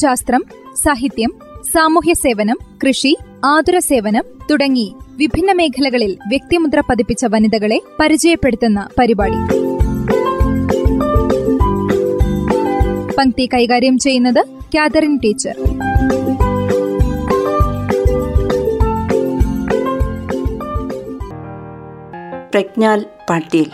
ശാസ്ത്രം സാഹിത്യം സാമൂഹ്യ സേവനം കൃഷി ആതുര സേവനം തുടങ്ങി വിഭിന്ന മേഖലകളിൽ വ്യക്തിമുദ്ര പതിപ്പിച്ച വനിതകളെ പരിചയപ്പെടുത്തുന്ന പരിപാടി. പങ്ക്തി കൈകാര്യം ചെയ്യുന്നത് കാതറിൻ ടീച്ചർ. പ്രജ്ഞാൽ പാട്ടീൽ.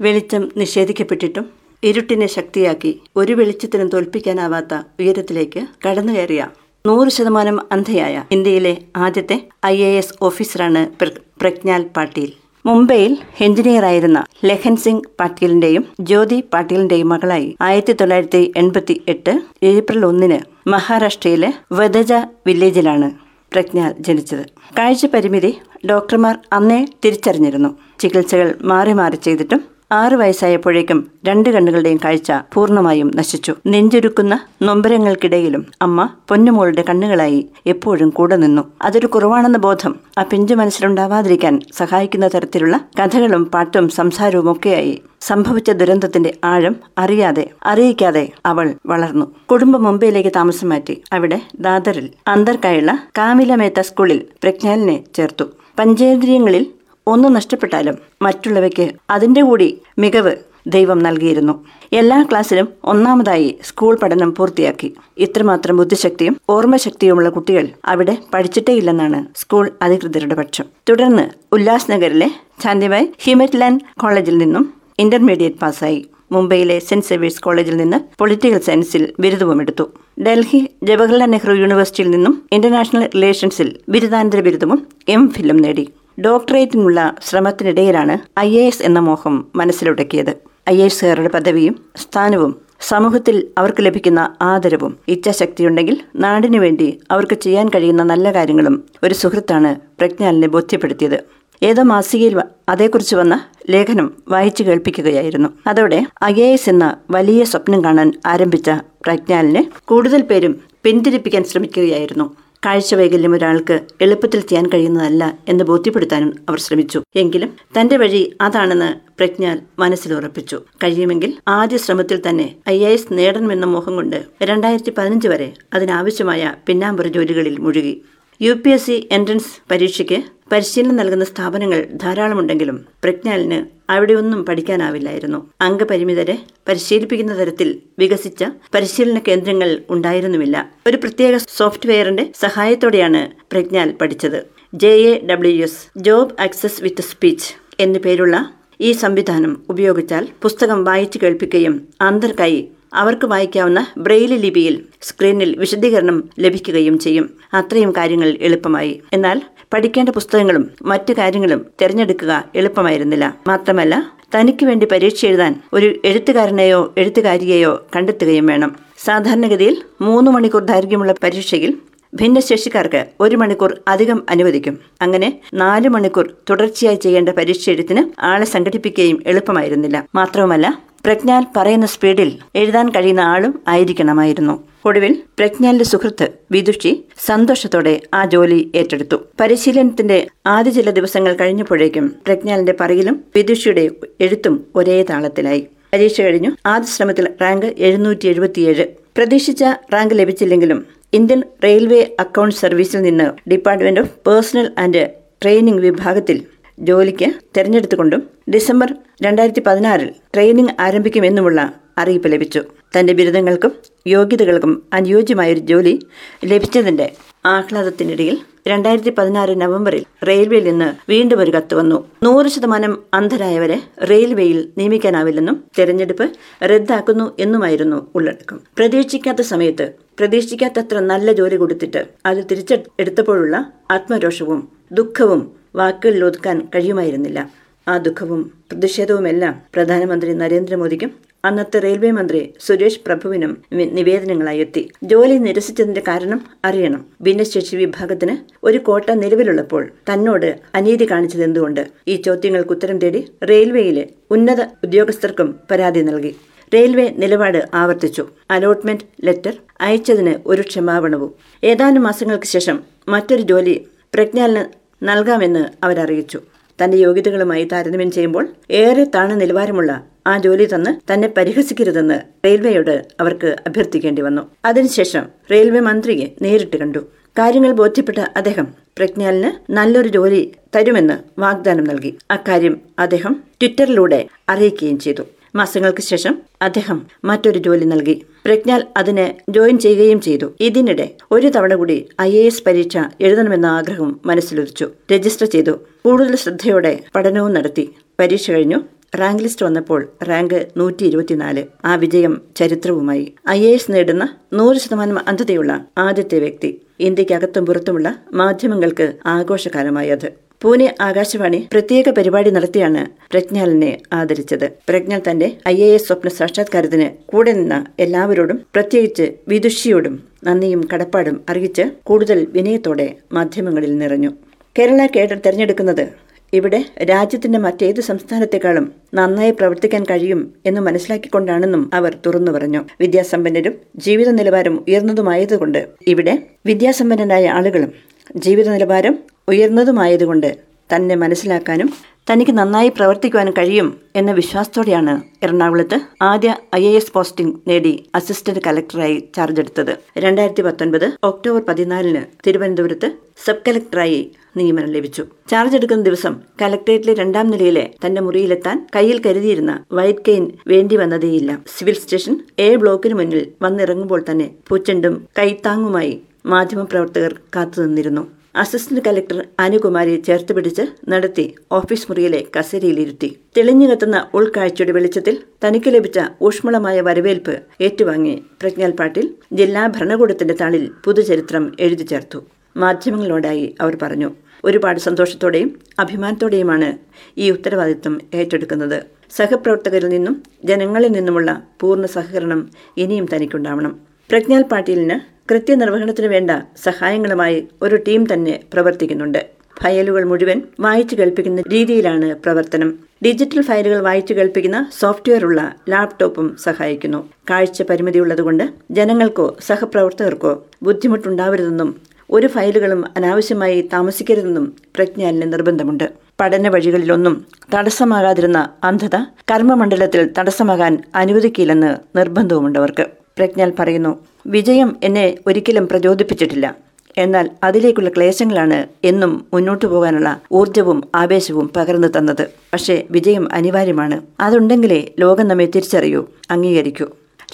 വെളിച്ചം നിഷേധിക്കപ്പെട്ടിട്ടും ഇരുട്ടിനെ ശക്തിയാക്കി ഒരു വെളിച്ചത്തിനും തോൽപ്പിക്കാനാവാത്ത ഉയരത്തിലേക്ക് കടന്നുകയറിയ നൂറ് ശതമാനം അന്ധയായ ഇന്ത്യയിലെ ആദ്യത്തെ ഐ എ എസ് ഓഫീസറാണ് പ്ര- പ്രജ്ഞാൽ പാട്ടീൽ. മുംബൈയിൽ എഞ്ചിനീയറായിരുന്ന ലഹൻ സിംഗ് പാട്ടീലിന്റെയും ജ്യോതി പാട്ടീലിന്റെയും മകളായി ആയിരത്തി തൊള്ളായിരത്തി എൺപത്തി എട്ട് ഏപ്രിൽ ഒന്നിന് മഹാരാഷ്ട്രയിലെ വദജ വില്ലേജിലാണ് പ്രജ്ഞാൽ ജനിച്ചത്. കാഴ്ച പരിമിതി ഡോക്ടർമാർ അന്നേ തിരിച്ചറിഞ്ഞിരുന്നു. ചികിത്സകൾ മാറി മാറി ചെയ്തിട്ടും ആറു വയസ്സായപ്പോഴേക്കും രണ്ട് കണ്ണുകളുടെയും കാഴ്ച പൂർണമായും നശിച്ചു. നെഞ്ചുരുക്കുന്ന നൊമ്പരങ്ങൾക്കിടയിലും അമ്മ പൊന്നുമോളുടെ കണ്ണുകളായി എപ്പോഴും കൂടെ നിന്നു. അതൊരു കുറവാണെന്ന ബോധം ആ പിഞ്ചു മനസ്സിലുണ്ടാവാതിരിക്കാൻ സഹായിക്കുന്ന തരത്തിലുള്ള കഥകളും പാട്ടും സംസാരവും ഒക്കെയായി സംഭവിച്ച ദുരന്തത്തിന്റെ ആഴം അറിയാതെ അറിയിക്കാതെ അവൾ വളർന്നു. കുടുംബം മുംബൈയിലേക്ക് താമസം മാറ്റി അവിടെ ദാദറിൽ അന്തർക്കായുള്ള കാമില മേത്ത സ്കൂളിൽ പ്രജ്ഞാലിനെ ചേർത്തു. പഞ്ചേന്ദ്രിയങ്ങളിൽ ഒന്ന് നഷ്ടപ്പെട്ടാലും മറ്റുള്ളവയ്ക്ക് അതിന്റെ കൂടി മികവ് ദൈവം നൽകിയിരുന്നു. എല്ലാ ക്ലാസ്സിലും ഒന്നാമതായി സ്കൂൾ പഠനം പൂർത്തിയാക്കി. ഇത്രമാത്രം ബുദ്ധിശക്തിയും ഓർമ്മശക്തിയുമുള്ള കുട്ടികൾ അവിടെ പഠിച്ചിട്ടേ ഇല്ലെന്നാണ് സ്കൂൾ അധികൃതരുടെ പക്ഷം. തുടർന്ന് ഉല്ലാസ് നഗറിലെ ചാന്ദിബായ് ഹിമറ്റ്ലാൻഡ് കോളേജിൽ നിന്നും ഇന്റർമീഡിയറ്റ് പാസ്സായി. മുംബൈയിലെ സെന്റ് സേവിയേഴ്സ് കോളേജിൽ നിന്ന് പൊളിറ്റിക്കൽ സയൻസിൽ ബിരുദവും എടുത്തു. ഡൽഹി ജവഹർലാൽ നെഹ്റു യൂണിവേഴ്സിറ്റിയിൽ നിന്നും ഇന്റർനാഷണൽ റിലേഷൻസിൽ ബിരുദാനന്തര ബിരുദവും എം ഫില്ലും നേടി. ഡോക്ടറേറ്റിനുള്ള ശ്രമത്തിനിടയിലാണ് ഐ എ എസ് എന്ന മോഹം മനസ്സിലുടക്കിയത്. ഐ എ എസുകാരുടെ പദവിയും സ്ഥാനവും സമൂഹത്തിൽ അവർക്ക് ലഭിക്കുന്ന ആദരവും ഇച്ഛാശക്തിയുണ്ടെങ്കിൽ നാടിനു വേണ്ടി അവർക്ക് ചെയ്യാൻ കഴിയുന്ന നല്ല കാര്യങ്ങളും ഒരു സുഹൃത്താണ് പ്രജ്ഞാലിനെ ബോധ്യപ്പെടുത്തിയത്. ഏതോ മാസികയിൽ അതേക്കുറിച്ച് വന്ന ലേഖനം വായിച്ചു കേൾപ്പിക്കുകയായിരുന്നു. അതോടെ ഐ എ എസ് എന്ന വലിയ സ്വപ്നം കാണാൻ ആരംഭിച്ച പ്രജ്ഞാലിനെ കൂടുതൽ പേരും പിന്തിരിപ്പിക്കാൻ ശ്രമിക്കുകയായിരുന്നു. കാഴ്ചവൈകല്യം ഒരാൾക്ക് എളുപ്പത്തിൽ ചെയ്യാൻ കഴിയുന്നതല്ല എന്ന് ബോധ്യപ്പെടുത്താനും അവർ ശ്രമിച്ചു. എങ്കിലും തന്റെ വഴി അതാണെന്ന് പ്രജ്ഞാൽ മനസ്സിൽ ഉറപ്പിച്ചു. കഴിയുമെങ്കിൽ ആദ്യ ശ്രമത്തിൽ തന്നെ ഐ എ എസ് നേടണമെന്ന മോഹം കൊണ്ട് രണ്ടായിരത്തി പതിനഞ്ച് വരെ അതിനാവശ്യമായ പിന്നാമ്പുറ ജോലികളിൽ മുഴുകി. U P S C entrance പരീക്ഷയ്ക്ക് പരിശീലനം നൽകുന്ന സ്ഥാപനങ്ങൾ ധാരാളമുണ്ടെങ്കിലും പ്രജ്ഞാലിന് അവിടെയൊന്നും പഠിക്കാനാവില്ലായിരുന്നു. അംഗപരിമിതരെ പരിശീലിപ്പിക്കുന്ന തരത്തിൽ വികസിച്ച പരിശീലന കേന്ദ്രങ്ങൾ ഉണ്ടായിരുന്നുമില്ല. ഒരു പ്രത്യേക സോഫ്റ്റ്വെയറിന്റെ സഹായത്തോടെയാണ് പ്രജ്ഞാൽ പഠിച്ചത്. J A W S job access with speech എന്നു പേരുള്ള ഈ സംവിധാനം ഉപയോഗിച്ചാൽ പുസ്തകം വായിച്ചു കേൾപ്പിക്കുകയും അന്തർക്കായി അവർക്ക് വായിക്കാവുന്ന ബ്രെയിലി ലിപിയിൽ സ്ക്രീനിൽ വിശദീകരണം ലഭിക്കുകയും ചെയ്യും. അത്രയും കാര്യങ്ങൾ എളുപ്പമായി. എന്നാൽ പഠിക്കേണ്ട പുസ്തകങ്ങളും മറ്റു കാര്യങ്ങളും തിരഞ്ഞെടുക്കുക എളുപ്പമായിരുന്നില്ല. മാത്രമല്ല തനിക്ക് വേണ്ടി പരീക്ഷ എഴുതാൻ ഒരു എഴുത്തുകാരനെയോ എഴുത്തുകാരിയെയോ കണ്ടെത്തുകയും വേണം. സാധാരണഗതിയിൽ മൂന്ന് മണിക്കൂർ ദൈർഘ്യമുള്ള പരീക്ഷയിൽ ഭിന്നശേഷിക്കാർക്ക് ഒരു മണിക്കൂർ അധികം അനുവദിക്കും. അങ്ങനെ നാല് മണിക്കൂർ തുടർച്ചയായി ചെയ്യേണ്ട പരീക്ഷ എഴുത്തിന് ആളെ സംഘടിപ്പിക്കുകയും എളുപ്പമായിരുന്നില്ല. മാത്രവുമല്ല പ്രജ്ഞാൽ പറയുന്ന സ്പീഡിൽ എഴുതാൻ കഴിയുന്ന ആളും ആയിരിക്കണമായിരുന്നു. ഒടുവിൽ പ്രജ്ഞാലിന്റെ സുഹൃത്ത് വിദുഷി സന്തോഷത്തോടെ ആ ജോലി ഏറ്റെടുത്തു. പരിശീലനത്തിന്റെ ആദ്യ ചില ദിവസങ്ങൾ കഴിഞ്ഞപ്പോഴേക്കും പ്രജ്ഞാലിന്റെ പറയിലും വിദുഷിയുടെ എഴുത്തും ഒരേ താളത്തിലായി. പരീക്ഷ കഴിഞ്ഞു. ആദ്യ ശ്രമത്തിൽ റാങ്ക് എഴുന്നൂറ്റി എഴുപത്തിയേഴ് പ്രതീക്ഷിച്ച റാങ്ക് ലഭിച്ചില്ലെങ്കിലും ഇന്ത്യൻ റെയിൽവേ അക്കൗണ്ട് സർവീസിൽ നിന്ന് department of personnel and training വിഭാഗത്തിൽ ജോലിക്ക് തെരഞ്ഞെടുത്തുകൊണ്ടും ഡിസംബർ രണ്ടായിരത്തി പതിനാറിൽ ട്രെയിനിംഗ് ആരംഭിക്കുമെന്നുമുള്ള അറിയിപ്പ് ലഭിച്ചു. തന്റെ ബിരുദങ്ങൾക്കും യോഗ്യതകൾക്കും അനുയോജ്യമായൊരു ജോലി ലഭിച്ചതിന്റെ ആഹ്ലാദത്തിനിടയിൽ രണ്ടായിരത്തി പതിനാറ് നവംബറിൽ റെയിൽവേയിൽ നിന്ന് വീണ്ടും ഒരു കത്ത് വന്നു. നൂറ് ശതമാനം അന്ധരായവരെ റെയിൽവേയിൽ നിയമിക്കാനാവില്ലെന്നും തെരഞ്ഞെടുപ്പ് റദ്ദാക്കുന്നു എന്നുമായിരുന്നു ഉള്ളടക്കം. പ്രതീക്ഷിക്കാത്ത സമയത്ത് പ്രതീക്ഷിക്കാത്തത്ര നല്ല ജോലി കൊടുത്തിട്ട് അത് തിരിച്ചെടുത്തപ്പോഴുള്ള ആത്മരോഷവും ദുഃഖവും വാക്കുകളിൽ ഒതുക്കാൻ കഴിയുമായിരുന്നില്ല. ആ ദുഃഖവും പ്രതിഷേധവുമെല്ലാം പ്രധാനമന്ത്രി നരേന്ദ്രമോദിക്കും അന്നത്തെ റെയിൽവേ മന്ത്രി സുരേഷ് പ്രഭുവിനും നിവേദനങ്ങളായി എത്തി ജോലി നിരസിച്ചതിന്റെ കാരണം അറിയണം. ഭിന്നശേഷി വിഭാഗത്തിന് ഒരു കോട്ട നിലവിലുള്ളപ്പോൾ തന്നോട് അനീതി കാണിച്ചത് എന്തുകൊണ്ട്? ഈ ചോദ്യങ്ങൾക്ക് ഉത്തരം തേടി റെയിൽവേയിലെ ഉന്നത ഉദ്യോഗസ്ഥർക്കും പരാതി നൽകി. റെയിൽവേ നിലപാട് ആവർത്തിച്ചു. അലോട്ട്മെന്റ് ലെറ്റർ അയച്ചതിന് ഒരു ക്ഷമാപണവും. ഏതാനും മാസങ്ങൾക്ക് ശേഷം മറ്റൊരു ജോലി പ്രജ്ഞാലിന് നൽകാമെന്ന് അവരറിയിച്ചു. തന്റെ യോഗ്യതകളുമായി താരതമ്യം ചെയ്യുമ്പോൾ ഏറെ താണ നിലവാരമുള്ള ആ ജോലി തന്ന് തന്നെ പരിഹസിക്കരുതെന്ന് റെയിൽവേയോട് അവർക്ക് അഭ്യർത്ഥിക്കേണ്ടി വന്നു. അതിനുശേഷം റെയിൽവേ മന്ത്രിയെ നേരിട്ട് കണ്ടു. കാര്യങ്ങൾ ബോധ്യപ്പെട്ട അദ്ദേഹം പ്രജ്ഞാലിന് നല്ലൊരു ജോലി തരുമെന്ന് വാഗ്ദാനം നൽകി. അക്കാര്യം അദ്ദേഹം ട്വിറ്ററിലൂടെ അറിയിക്കുകയും ചെയ്തു. മാസങ്ങൾക്ക് ശേഷം അദ്ദേഹം മറ്റൊരു ജോലി നൽകി. പ്രജ്ഞാൽ അതിന് ജോയിൻ ചെയ്യുകയും ചെയ്തു. ഇതിനിടെ ഒരു തവണ കൂടി ഐ എ എസ് പരീക്ഷ എഴുതണമെന്ന ആഗ്രഹം മനസ്സിലുദിച്ചു രജിസ്റ്റർ ചെയ്തു. കൂടുതൽ ശ്രദ്ധയോടെ പഠനവും നടത്തി. പരീക്ഷ കഴിഞ്ഞു. റാങ്ക് ലിസ്റ്റ് വന്നപ്പോൾ റാങ്ക് നൂറ്റി ഇരുപത്തിനാല് ആ വിജയം ചരിത്രവുമായി. ഐ എ എസ് നേടുന്ന നൂറ് ശതമാനം അന്ധതയുള്ള ആദ്യത്തെ വ്യക്തി. ഇന്ത്യക്കകത്തും പുറത്തുമുള്ള മാധ്യമങ്ങൾക്ക് ആഘോഷകാലമായി അത് പൂനെ ആകാശവാണി പ്രത്യേക പരിപാടി നടത്തിയാണ് പ്രജ്ഞാലിനെ ആദരിച്ചത്. പ്രജ്ഞാൽ തന്റെ ഐ എ എസ് സ്വപ്ന സാക്ഷാത്കാരത്തിന് കൂടെ നിന്ന എല്ലാവരോടും പ്രത്യേകിച്ച് വിദുഷിയോടും നന്ദിയും കടപ്പാടും അറിയിച്ച് കൂടുതൽ വിനയത്തോടെ മാധ്യമങ്ങളിൽ നിറഞ്ഞു. കേരള കേഡർ തെരഞ്ഞെടുക്കുന്നത് ഇവിടെ രാജ്യത്തിന്റെ മറ്റേത് സംസ്ഥാനത്തെക്കാളും നന്നായി പ്രവർത്തിക്കാൻ കഴിയും എന്ന് മനസ്സിലാക്കിക്കൊണ്ടാണെന്നും അവർ തുറന്നു പറഞ്ഞു. വിദ്യാസമ്പന്നരും ജീവിത നിലവാരം ഉയർന്നതുമായതുകൊണ്ട് ഇവിടെ വിദ്യാസമ്പന്നരായ ആളുകളും ജീവിത നിലവാരം ഉയർന്നതുമായതുകൊണ്ട് തന്നെ മനസ്സിലാക്കാനും തനിക്ക് നന്നായി പ്രവർത്തിക്കുവാനും കഴിയും എന്ന വിശ്വാസത്തോടെയാണ് എറണാകുളത്ത് ആദ്യ ഐ എ എസ് പോസ്റ്റിംഗ് നേടി അസിസ്റ്റന്റ് കലക്ടറായി ചാർജ് എടുത്തത് രണ്ടായിരത്തി പത്തൊൻപത് ഒക്ടോബർ പതിനാലിന് തിരുവനന്തപുരത്ത് സബ് കലക്ടറായി നിയമനം ലഭിച്ചു. ചാർജ് എടുക്കുന്ന ദിവസം കലക്ടറേറ്റിലെ രണ്ടാം നിലയിലെ തന്റെ മുറിയിലെത്താൻ കയ്യിൽ കരുതിയിരുന്ന വൈറ്റ് കെയിൻ വേണ്ടി വന്നതേയില്ല. സിവിൽ സ്റ്റേഷൻ എ ബ്ലോക്കിന് മുന്നിൽ വന്നിറങ്ങുമ്പോൾ തന്നെ പൂച്ചെണ്ടും കൈത്താങ്ങുമായി മാധ്യമപ്രവർത്തകർ കാത്തുനിന്നിരുന്നു അസിസ്റ്റന്റ് കലക്ടർ അനുകുമാരി ചേർത്ത് പിടിച്ച് നടത്തി ഓഫീസ് മുറിയിലെ കസേരയിലിരുത്തി. തെളിഞ്ഞു കത്തുന്ന ഉൾക്കാഴ്ചയുടെ വെളിച്ചത്തിൽ തനിക്ക് ലഭിച്ച ഊഷ്മളമായ വരവേൽപ്പ് ഏറ്റുവാങ്ങി പ്രജ്ഞാൽ പാട്ടിൽ ജില്ലാ ഭരണകൂടത്തിന്റെ താളിൽ പുതുചരിത്രം എഴുതി ചേർത്തു. മാധ്യമങ്ങളോടായി അവർ പറഞ്ഞു ഒരുപാട് സന്തോഷത്തോടെയും അഭിമാനത്തോടെയുമാണ് ഈ ഉത്തരവാദിത്വം ഏറ്റെടുക്കുന്നത്. സഹപ്രവർത്തകരിൽ നിന്നും ജനങ്ങളിൽ നിന്നുമുള്ള പൂർണ സഹകരണം ഇനിയും തനിക്കുണ്ടാവണം. പ്രജ്ഞാൽ പാട്ടീലിന് കൃത്യനിർവഹണത്തിന് വേണ്ട സഹായങ്ങളുമായി ഒരു ടീം തന്നെ പ്രവർത്തിക്കുന്നുണ്ട്. ഫയലുകൾ മുഴുവൻ വായിച്ചു കേൾപ്പിക്കുന്ന രീതിയിലാണ് പ്രവർത്തനം. ഡിജിറ്റൽ ഫയലുകൾ വായിച്ചു കേൾപ്പിക്കുന്ന സോഫ്റ്റ്വെയർ ഉള്ള ലാപ്ടോപ്പും സഹായിക്കുന്നു. കാഴ്ച പരിമിതിയുള്ളതുകൊണ്ട് ജനങ്ങൾക്കോ സഹപ്രവർത്തകർക്കോ ബുദ്ധിമുട്ടുണ്ടാവരുതെന്നും ഒരു ഫയലുകളും അനാവശ്യമായി താമസിക്കരുതെന്നും പ്രജ്ഞാലിന് നിർബന്ധമുണ്ട്. പഠന വഴികളിലൊന്നും തടസ്സമാകാതിരുന്ന അന്ധത കർമ്മമണ്ഡലത്തിൽ തടസ്സമാകാൻ അനുവദിക്കില്ലെന്ന് നിർബന്ധവുമുണ്ടവർക്ക് പ്രജ്ഞാൽ പറയുന്നു വിജയം എന്നെ ഒരിക്കലും പ്രചോദിപ്പിച്ചിട്ടില്ല. എന്നാൽ അതിലേക്കുള്ള ക്ലേശങ്ങളാണ് എന്നും മുന്നോട്ടു പോകാനുള്ള ഊർജവും ആവേശവും പകർന്നു തന്നത്. പക്ഷേ വിജയം അനിവാര്യമാണ്. അതുണ്ടെങ്കിലേ ലോകം നമ്മെ തിരിച്ചറിയൂ അംഗീകരിക്കൂ.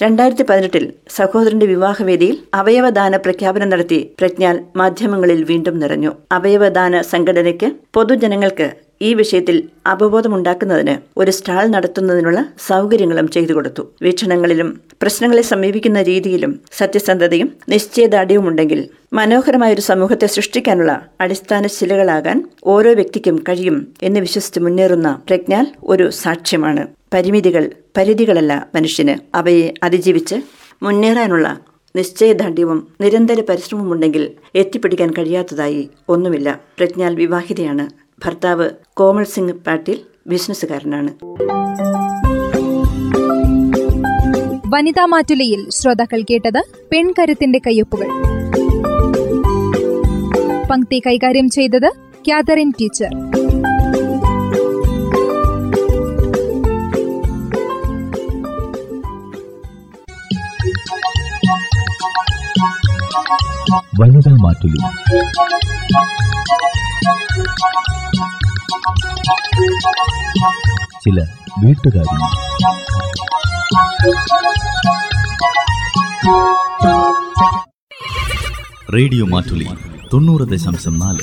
രണ്ടായിരത്തി പതിനെട്ടിൽ സഹോദരന്റെ വിവാഹവേദിയിൽ അവയവദാന പ്രഖ്യാപനം നടത്തി പ്രജ്ഞാൽ മാധ്യമങ്ങളിൽ വീണ്ടും നിറഞ്ഞു. അവയവദാന സംഘടനയ്ക്ക് പൊതുജനങ്ങൾക്ക് ഈ വിഷയത്തിൽ അവബോധമുണ്ടാക്കുന്നതിന് ഒരു സ്റ്റാൾ നടത്തുന്നതിനുള്ള സൗകര്യങ്ങളും ചെയ്തു കൊടുത്തു. വീക്ഷണങ്ങളിലും പ്രശ്നങ്ങളെ സമീപിക്കുന്ന രീതിയിലും സത്യസന്ധതയും നിശ്ചയദാർഢ്യവും ഉണ്ടെങ്കിൽ മനോഹരമായ ഒരു സമൂഹത്തെ സൃഷ്ടിക്കാനുള്ള അടിസ്ഥാന ശിലകളാകാൻ ഓരോ വ്യക്തിക്കും കഴിയും എന്ന് വിശ്വസിച്ച് മുന്നേറുന്ന പ്രജ്ഞാൽ ഒരു സാക്ഷ്യമാണ്. പരിമിതികൾ പരിധികളല്ല മനുഷ്യന്. അവയെ അതിജീവിച്ച് മുന്നേറാനുള്ള നിശ്ചയദാർഢ്യവും നിരന്തര പരിശ്രമമുണ്ടെങ്കിൽ എത്തിപ്പിടിക്കാൻ കഴിയാത്തതായി ഒന്നുമില്ല. പ്രജ്ഞാൽ വിവാഹിതയാണ്. ഭർത്താവ് കോമൾ സിംഗ് പാട്ടീൽ ബിസിനസ്സുകാരനാണ്. വനിതാ മാറ്റുലയിൽ ശ്രോതാക്കൾ കേട്ടത് പെൺകരുത്തിന്റെ കയ്യൊപ്പുകൾ. പങ്ക്തി കൈകാര്യം ചെയ്തത് കാതറിൻ ടീച്ചർ. വനിതാ മാറ്റുലി ചില വീട്ടുകാരി. റേഡിയോ മാറ്റുലി തൊണ്ണൂറ് ദശാംശം നാല്.